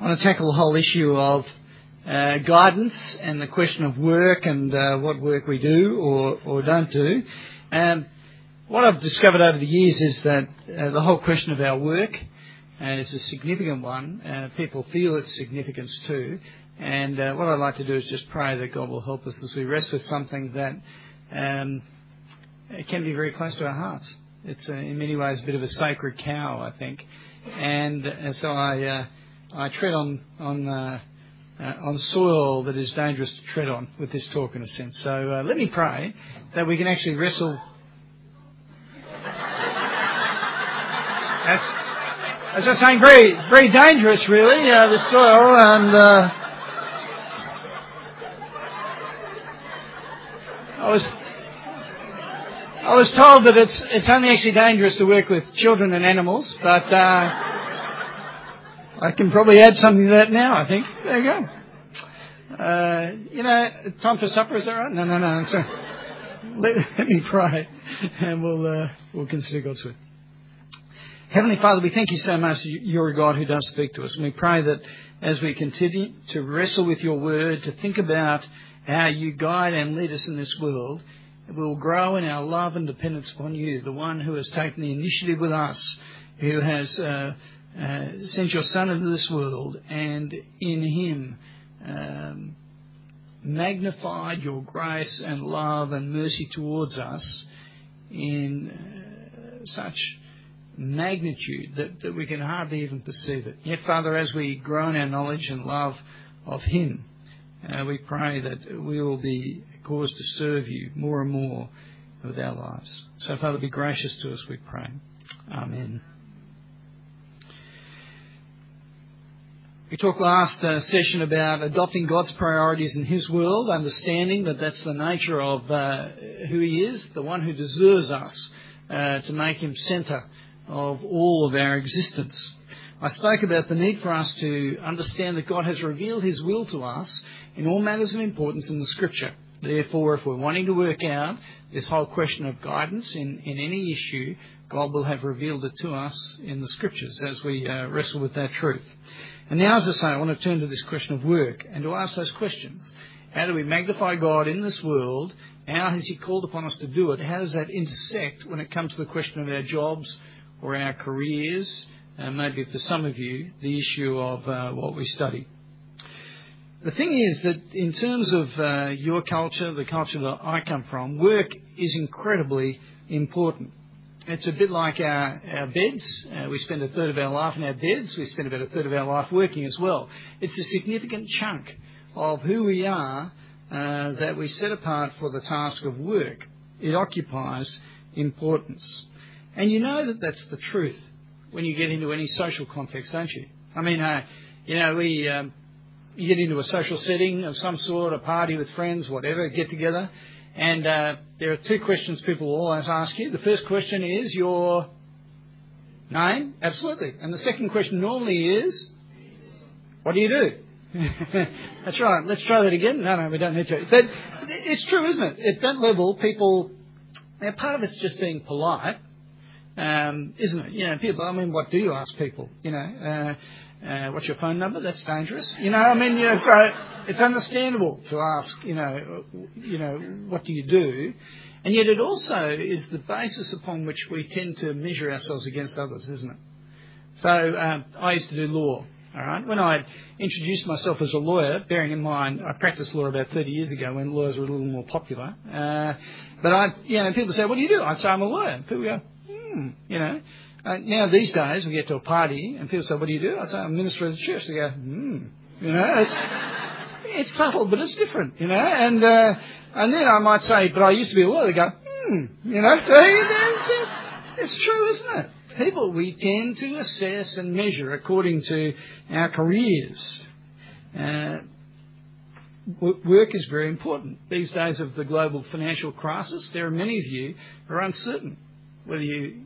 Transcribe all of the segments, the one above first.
I want to tackle the whole issue of uh, guidance and the question of work and uh, what work we do or, or don't do. Um, what I've discovered over the years is that uh, the whole question of our work uh, is a significant one. Uh, people feel its significance too. And uh, what I'd like to do is just pray that God will help us as we rest with something that um, can be very close to our hearts. It's in many ways a bit of a sacred cow, I think. And so I I tread on on uh, uh, on soil that is dangerous to tread on with this talk in a sense. So uh, let me pray that we can actually wrestle. That's, as I was saying, very very dangerous, really, uh, the soil and. Uh, I was I was told that it's it's only actually dangerous to work with children and animals, but uh, I can probably add something to that now, I think. There you go. Uh, you know, time for supper, is that right? No, no, no. Let, let me pray and we'll, uh, we'll consider God's word. Heavenly Father, we thank you so much. You're a God who does speak to us. And we pray that as we continue to wrestle with your word, to think about how you guide and lead us in this world, we'll grow in our love and dependence upon you, the one who has taken the initiative with us, who has uh, uh, sent your Son into this world, and in Him um, magnified your grace and love and mercy towards us in uh, such magnitude that, that we can hardly even perceive it. Yet, Father, as we grow in our knowledge and love of Him, uh, we pray that we will be caused to serve you more and more with our lives. So, Father, be gracious to us, we pray. Amen. We talked last uh, session about adopting God's priorities in His world, understanding that that's the nature of uh, who He is, the one who deserves us uh, to make Him centre of all of our existence. I spoke about the need for us to understand that God has revealed His will to us in all matters of importance in the Scripture. Therefore, if we're wanting to work out this whole question of guidance in, in any issue, God will have revealed it to us in the Scriptures as we uh, wrestle with that truth. And now, as I say, I want to turn to this question of work and to ask those questions. How do we magnify God in this world? How has He called upon us to do it? How does that intersect when it comes to the question of our jobs or our careers? And uh, maybe for some of you, the issue of uh, what we study. The thing is that in terms of uh, your culture, the culture that I come from, work is incredibly important. It's a bit like our, our beds. Uh, we spend a third of our life in our beds. We spend about a third of our life working as well. It's a significant chunk of who we are uh, that we set apart for the task of work. It occupies importance. And you know that that's the truth when you get into any social context, don't you? I mean, uh, you know, we um, you get into a social setting of some sort, a party with friends, whatever, get together, and uh, there are two questions people always ask you. The first question is your name, absolutely. And the second question normally is, what do you do? That's right. Let's try that again. No, no, we don't need to. But it's true, isn't it? At that level, people, now part of it's just being polite, um, isn't it? You know, people, I mean, what do you ask people? You know, uh, uh, what's your phone number? That's dangerous. You know, I mean, you know, it's understandable to ask, you know, you know, what do you do? And yet it also is the basis upon which we tend to measure ourselves against others, isn't it? So um, I used to do law. All right. When I introduced myself as a lawyer, bearing in mind I practiced law about 30 years ago when lawyers were a little more popular, uh, but I, you know, people say, "What do you do?" I say, "I'm a lawyer." People go, "Hmm," you know. Uh, now these days we get to a party and people say, "What do you do?" I say, "I'm minister of the church." They go, "Hmm," you know. It's it's subtle, but it's different, you know. And uh, and then I might say, "But I used to be a lawyer." They go, "Hmm," you know. So it's true, isn't it? People we tend to assess and measure according to our careers. Uh, work is very important. These days of the global financial crisis, there are many of you who are uncertain whether you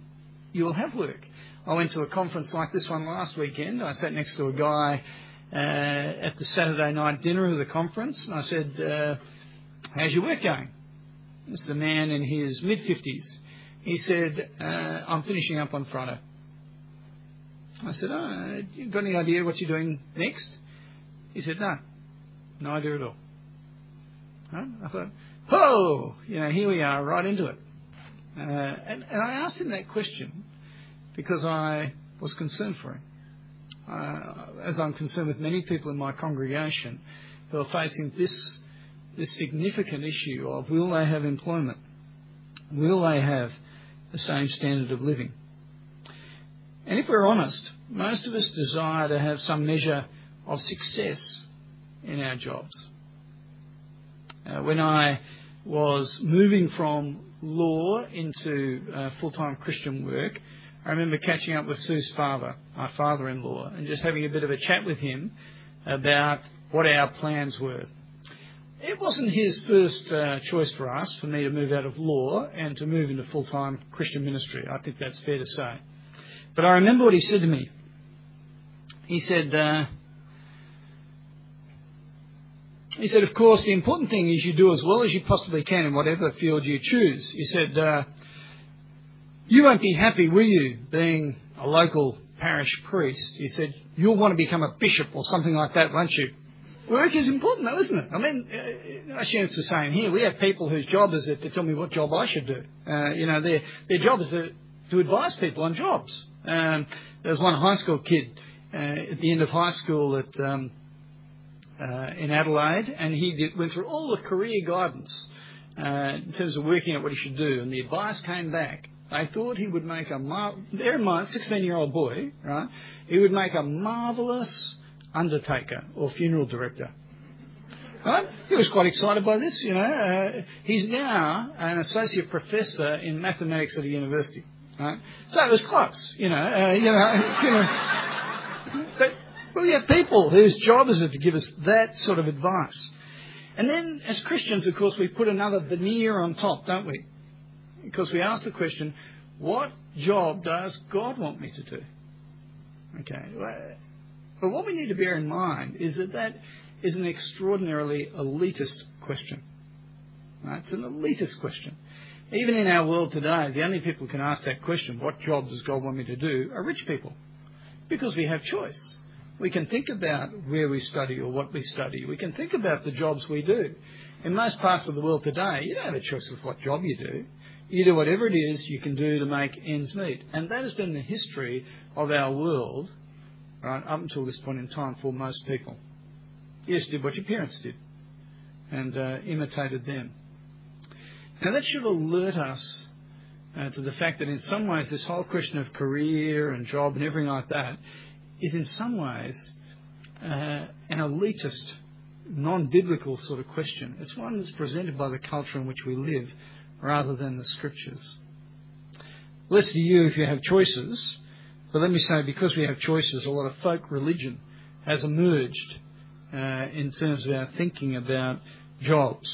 you will have work. I went to a conference like this one last weekend. I sat next to a guy uh, at the Saturday night dinner of the conference, and I said, uh, "How's your work going?" This is a man in his mid fifties. He said, uh, "I'm finishing up on Friday." I said, oh, you got any idea what you're doing next? He said, no, no idea at all. Huh? I thought, oh, you know, here we are, right into it. Uh, and, and I asked him that question because I was concerned for him. Uh, as I'm concerned with many people in my congregation who are facing this, this significant issue of will they have employment? Will they have the same standard of living? And if we're honest, most of us desire to have some measure of success in our jobs. Uh, when I was moving from law into uh, full time Christian work, I remember catching up with Sue's father, my father in law, and just having a bit of a chat with him about what our plans were. It wasn't his first uh, choice for us, for me to move out of law and to move into full time Christian ministry. I think that's fair to say. But I remember what he said to me. He said, uh, he said, of course, the important thing is you do as well as you possibly can in whatever field you choose. He said, uh, you won't be happy, will you, being a local parish priest? He said, you'll want to become a bishop or something like that, won't you? Work is important, though, isn't it? I mean, uh, I assume it's the same here. We have people whose job is it to tell me what job I should do. Uh, you know, their their job is to, to advise people on jobs. Um, there was one high school kid uh, at the end of high school at um, uh, in Adelaide, and he did, went through all the career guidance uh, in terms of working out what he should do. And the advice came back. They thought he would make a mar- mind, 16 year old boy, right? He would make a marvellous undertaker or funeral director. Right? He was quite excited by this, you know. Uh, he's now an associate professor in mathematics at a university. Right? So it was close, you know. Uh, you know, you know. But well, we have people whose job is it to give us that sort of advice. And then, as Christians, of course, we put another veneer on top, don't we? Because we ask the question, what job does God want me to do? Okay. But what we need to bear in mind is that that is an extraordinarily elitist question. Right? It's an elitist question. Even in our world today, the only people who can ask that question, what job does God want me to do, are rich people. Because we have choice. We can think about where we study or what we study. We can think about the jobs we do. In most parts of the world today, you don't have a choice of what job you do. You do whatever it is you can do to make ends meet. And that has been the history of our world, right, up until this point in time for most people. You just did what your parents did and uh, imitated them. Now that should alert us uh, to the fact that in some ways this whole question of career and job and everything like that is in some ways uh, an elitist, non biblical sort of question. It's one that's presented by the culture in which we live rather than the scriptures. Blessed are you if you have choices, but let me say, because we have choices, a lot of folk religion has emerged uh, in terms of our thinking about jobs.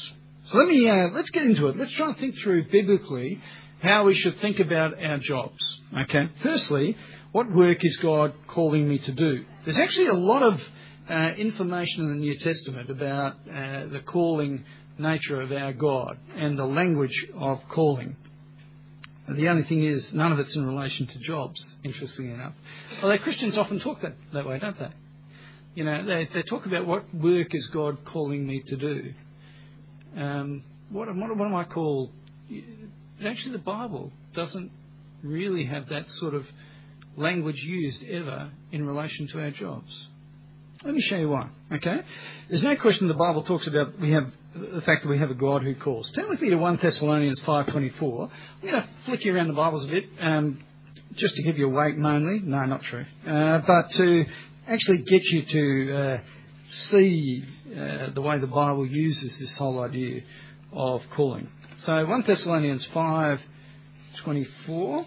So let me uh, let's get into it. Let's try and think through biblically how we should think about our jobs. Okay. Firstly, what work is God calling me to do? There's actually a lot of uh, information in the New Testament about uh, the calling nature of our God and the language of calling. The only thing is, none of it's in relation to jobs, interestingly enough. Although Christians often talk that, that way, don't they? You know, they, they talk about what work is God calling me to do. Um, what, what, what am I called? Actually, the Bible doesn't really have that sort of language used ever in relation to our jobs. Let me show you why. Okay, there's no question the Bible talks about we have the fact that we have a God who calls. Turn with me to 1 Thessalonians 5:24. I'm going to flick you around the Bibles a bit, um, just to give you a weight mainly. No, not true, uh, but to actually get you to uh, see uh, the way the Bible uses this whole idea of calling. So 1 Thessalonians 5:24.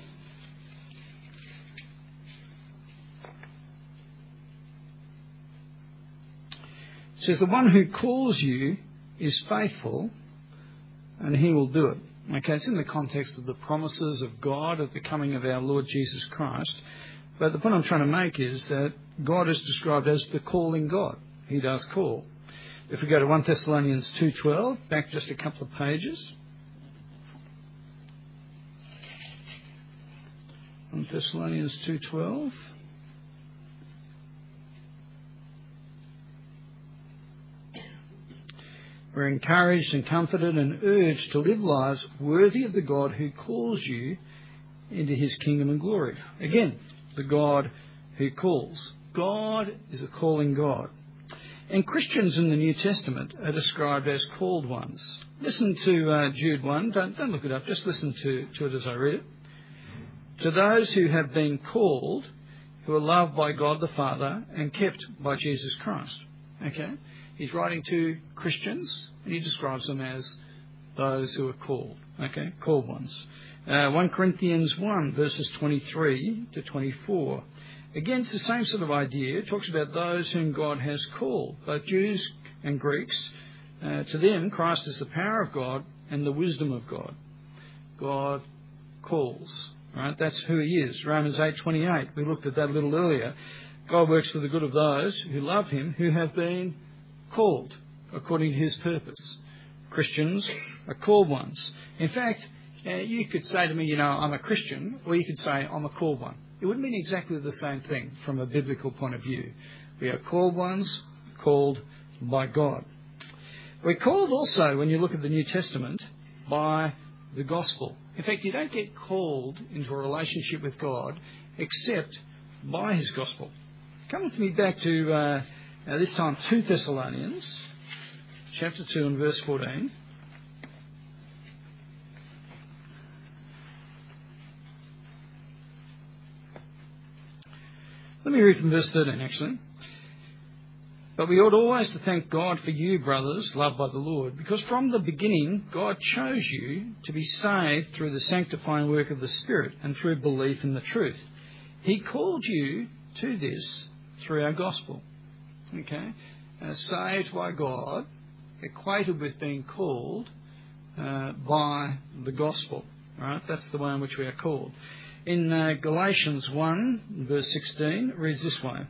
says, The one who calls you is faithful, and he will do it. Okay, it's in the context of the promises of God at the coming of our Lord Jesus Christ. But the point I'm trying to make is that God is described as the calling God. He does call. If we go to 1 Thessalonians 2.12, back just a couple of pages. 1 Thessalonians 2.12. We're encouraged and comforted and urged to live lives worthy of the God who calls you into his kingdom and glory. Again, the God who calls. God is a calling God. And Christians in the New Testament are described as called ones. Listen to uh, Jude 1. Don't, don't look it up, just listen to, to it as I read it. To those who have been called, who are loved by God the Father and kept by Jesus Christ. Okay? He's writing to Christians and he describes them as those who are called. Okay? Called ones. Uh, 1 Corinthians 1, verses 23 to 24. Again, it's the same sort of idea. It talks about those whom God has called, both Jews and Greeks. Uh, to them, Christ is the power of God and the wisdom of God. God calls. Right? That's who He is. Romans 8:28. We looked at that a little earlier. God works for the good of those who love Him, who have been called according to His purpose. Christians are called ones. In fact, uh, you could say to me, you know, I'm a Christian, or you could say I'm a called one. It would mean exactly the same thing from a biblical point of view. We are called ones, called by God. We're called also, when you look at the New Testament, by the gospel. In fact, you don't get called into a relationship with God except by his gospel. Come with me back to, uh, this time, 2 Thessalonians, chapter 2 and verse 14. Let me read from verse 13 actually. But we ought always to thank God for you, brothers, loved by the Lord, because from the beginning God chose you to be saved through the sanctifying work of the Spirit and through belief in the truth. He called you to this through our gospel. Okay? Uh, saved by God, equated with being called uh, by the gospel. Right? That's the way in which we are called in uh, Galatians 1, verse 16, it reads this way.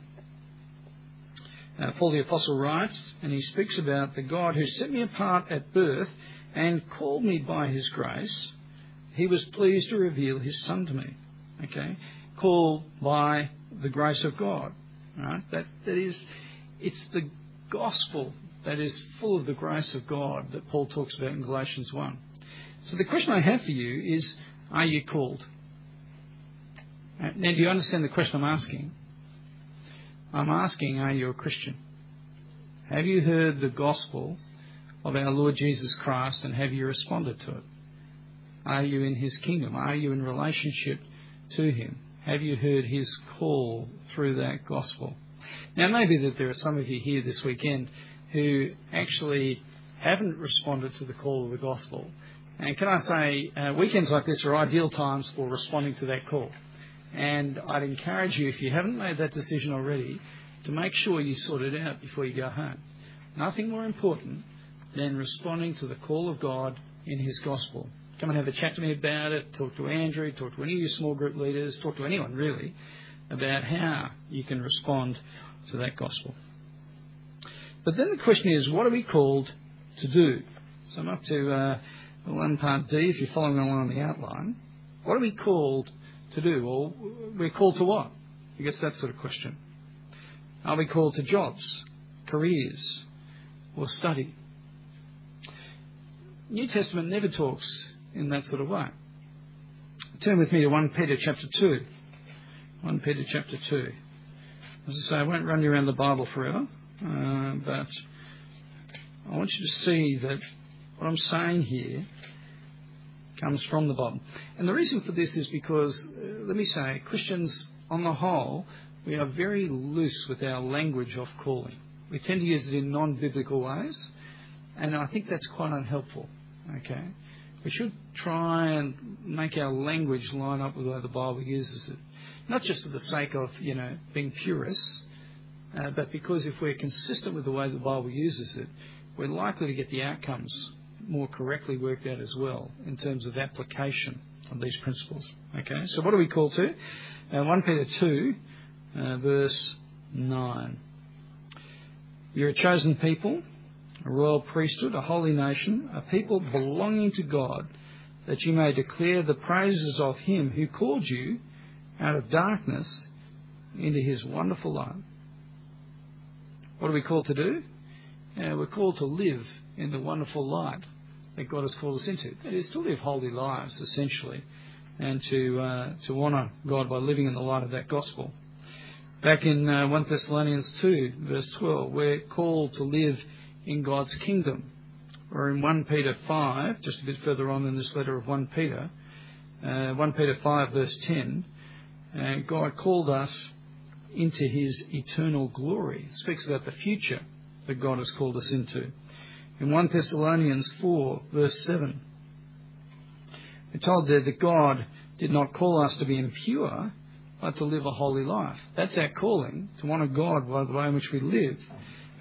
Uh, Paul the Apostle writes, and he speaks about the God who set me apart at birth and called me by his grace. He was pleased to reveal his Son to me. Okay? Called by the grace of God. Right? That, that is, it's the gospel that is full of the grace of God that Paul talks about in Galatians 1. So the question I have for you is, are you called? Uh, now, do you understand the question I'm asking? I'm asking, are you a Christian? Have you heard the gospel of our Lord Jesus Christ and have you responded to it? Are you in his kingdom? Are you in relationship to him? Have you heard his call through that gospel? Now, maybe that there are some of you here this weekend who actually haven't responded to the call of the gospel. And can I say, uh, weekends like this are ideal times for responding to that call. And I'd encourage you, if you haven't made that decision already, to make sure you sort it out before you go home. Nothing more important than responding to the call of God in His gospel. Come and have a chat to me about it. Talk to Andrew. Talk to any of your small group leaders. Talk to anyone really about how you can respond to that gospel. But then the question is, what are we called to do? So I'm up to uh, one part D. If you're following along on the outline, what are we called to do? Well, we're called to what? I guess that sort of question. Are we called to jobs, careers, or study? New Testament never talks in that sort of way. Turn with me to 1 Peter chapter 2. 1 Peter chapter 2. As I say, I won't run you around the Bible forever, uh, but I want you to see that what I'm saying here comes from the Bible. And the reason for this is because, uh, let me say, Christians on the whole, we are very loose with our language of calling. We tend to use it in non biblical ways, and I think that's quite unhelpful. Okay? We should try and make our language line up with the way the Bible uses it. Not just for the sake of, you know, being purists, uh, but because if we're consistent with the way the Bible uses it, we're likely to get the outcomes more correctly worked out as well in terms of application of these principles. Okay, so what are we called to? Uh, 1 Peter 2, uh, verse 9. You're a chosen people, a royal priesthood, a holy nation, a people belonging to God, that you may declare the praises of Him who called you out of darkness into His wonderful light. What are we called to do? Uh, we're called to live in the wonderful light that God has called us into. That is to live holy lives, essentially, and to uh, to honour God by living in the light of that gospel. Back in uh, 1 Thessalonians 2, verse 12, we're called to live in God's kingdom. Or in 1 Peter 5, just a bit further on in this letter of 1 Peter, uh, 1 Peter 5, verse 10, uh, God called us into his eternal glory. It speaks about the future that God has called us into. In 1 Thessalonians 4, verse 7, we're told there that God did not call us to be impure, but to live a holy life. That's our calling, to honour God by the way in which we live.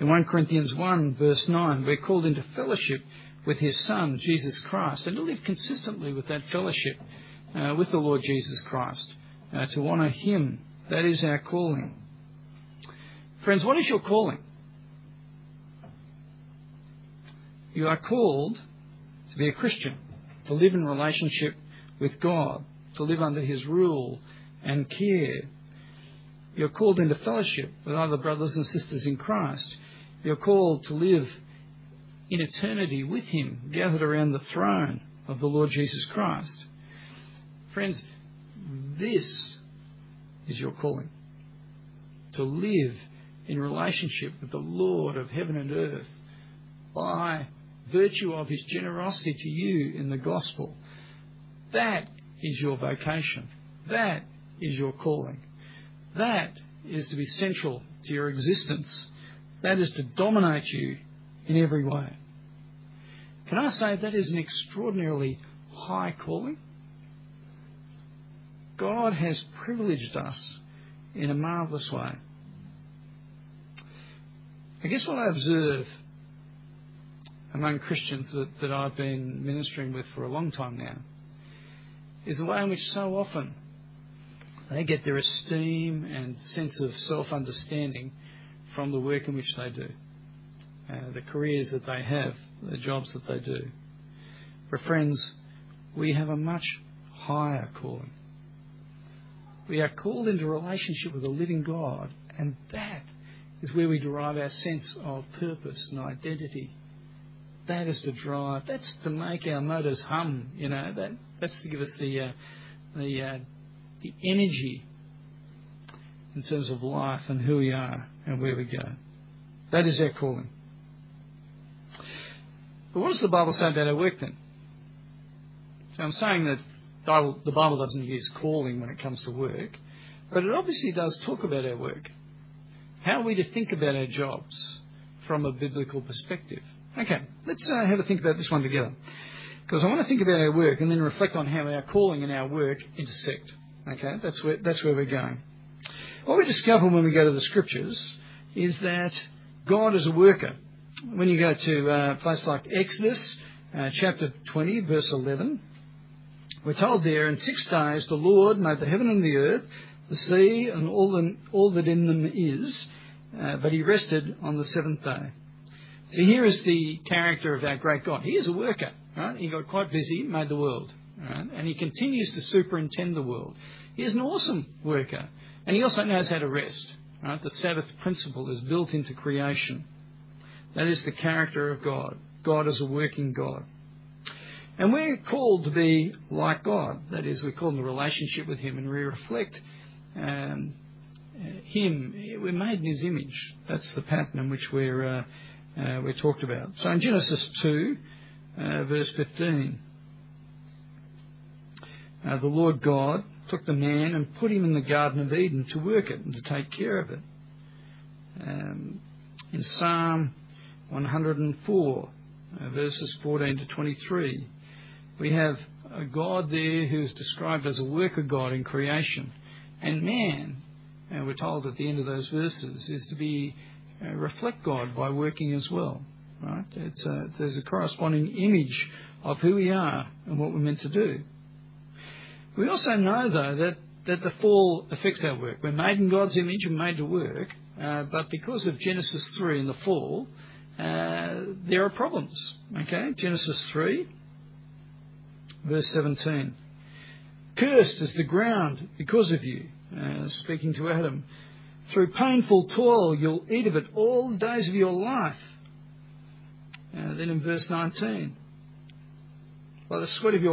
In 1 Corinthians 1, verse 9, we're called into fellowship with His Son, Jesus Christ, and to live consistently with that fellowship uh, with the Lord Jesus Christ, uh, to honour Him. That is our calling. Friends, what is your calling? You are called to be a Christian, to live in relationship with God, to live under His rule and care. You're called into fellowship with other brothers and sisters in Christ. You're called to live in eternity with Him, gathered around the throne of the Lord Jesus Christ. Friends, this is your calling. To live in relationship with the Lord of heaven and earth by virtue of his generosity to you in the gospel. That is your vocation. That is your calling. That is to be central to your existence. That is to dominate you in every way. Can I say that is an extraordinarily high calling? God has privileged us in a marvellous way. I guess what I observe among Christians that, that I've been ministering with for a long time now is the way in which so often they get their esteem and sense of self understanding from the work in which they do, uh, the careers that they have, the jobs that they do. For friends, we have a much higher calling. We are called into relationship with a living God, and that is where we derive our sense of purpose and identity that is to drive. That's to make our motors hum. You know that that's to give us the uh, the uh, the energy in terms of life and who we are and where we go. That is our calling. But what does the Bible say about our work then? So I'm saying that the Bible doesn't use calling when it comes to work, but it obviously does talk about our work. How are we to think about our jobs from a biblical perspective? Okay, let's uh, have a think about this one together. Because I want to think about our work and then reflect on how our calling and our work intersect. Okay, that's where, that's where we're going. What we discover when we go to the scriptures is that God is a worker. When you go to uh, a place like Exodus, uh, chapter 20, verse 11, we're told there, in six days the Lord made the heaven and the earth, the sea, and all, the, all that in them is, uh, but he rested on the seventh day. So here is the character of our great God. He is a worker. Right? He got quite busy, made the world, right? and he continues to superintend the world. He is an awesome worker, and he also knows how to rest. Right? The Sabbath principle is built into creation. That is the character of God. God is a working God. And we're called to be like God. That is, we're called in a relationship with Him, and we reflect um, Him. We're made in His image. That's the pattern in which we're uh, uh, we talked about. So in Genesis 2, uh, verse 15, uh, the Lord God took the man and put him in the Garden of Eden to work it and to take care of it. Um, in Psalm 104, uh, verses 14 to 23, we have a God there who is described as a worker God in creation. And man, and we're told at the end of those verses, is to be uh, reflect God by working as well. Right? A, there's a corresponding image of who we are and what we're meant to do. We also know, though, that, that the fall affects our work. We're made in God's image and made to work, uh, but because of Genesis 3 and the fall, uh, there are problems. Okay? Genesis 3, verse 17. Cursed is the ground because of you, uh, speaking to Adam. Through painful toil, you'll eat of it all the days of your life. Uh, then in verse 19, by the sweat of your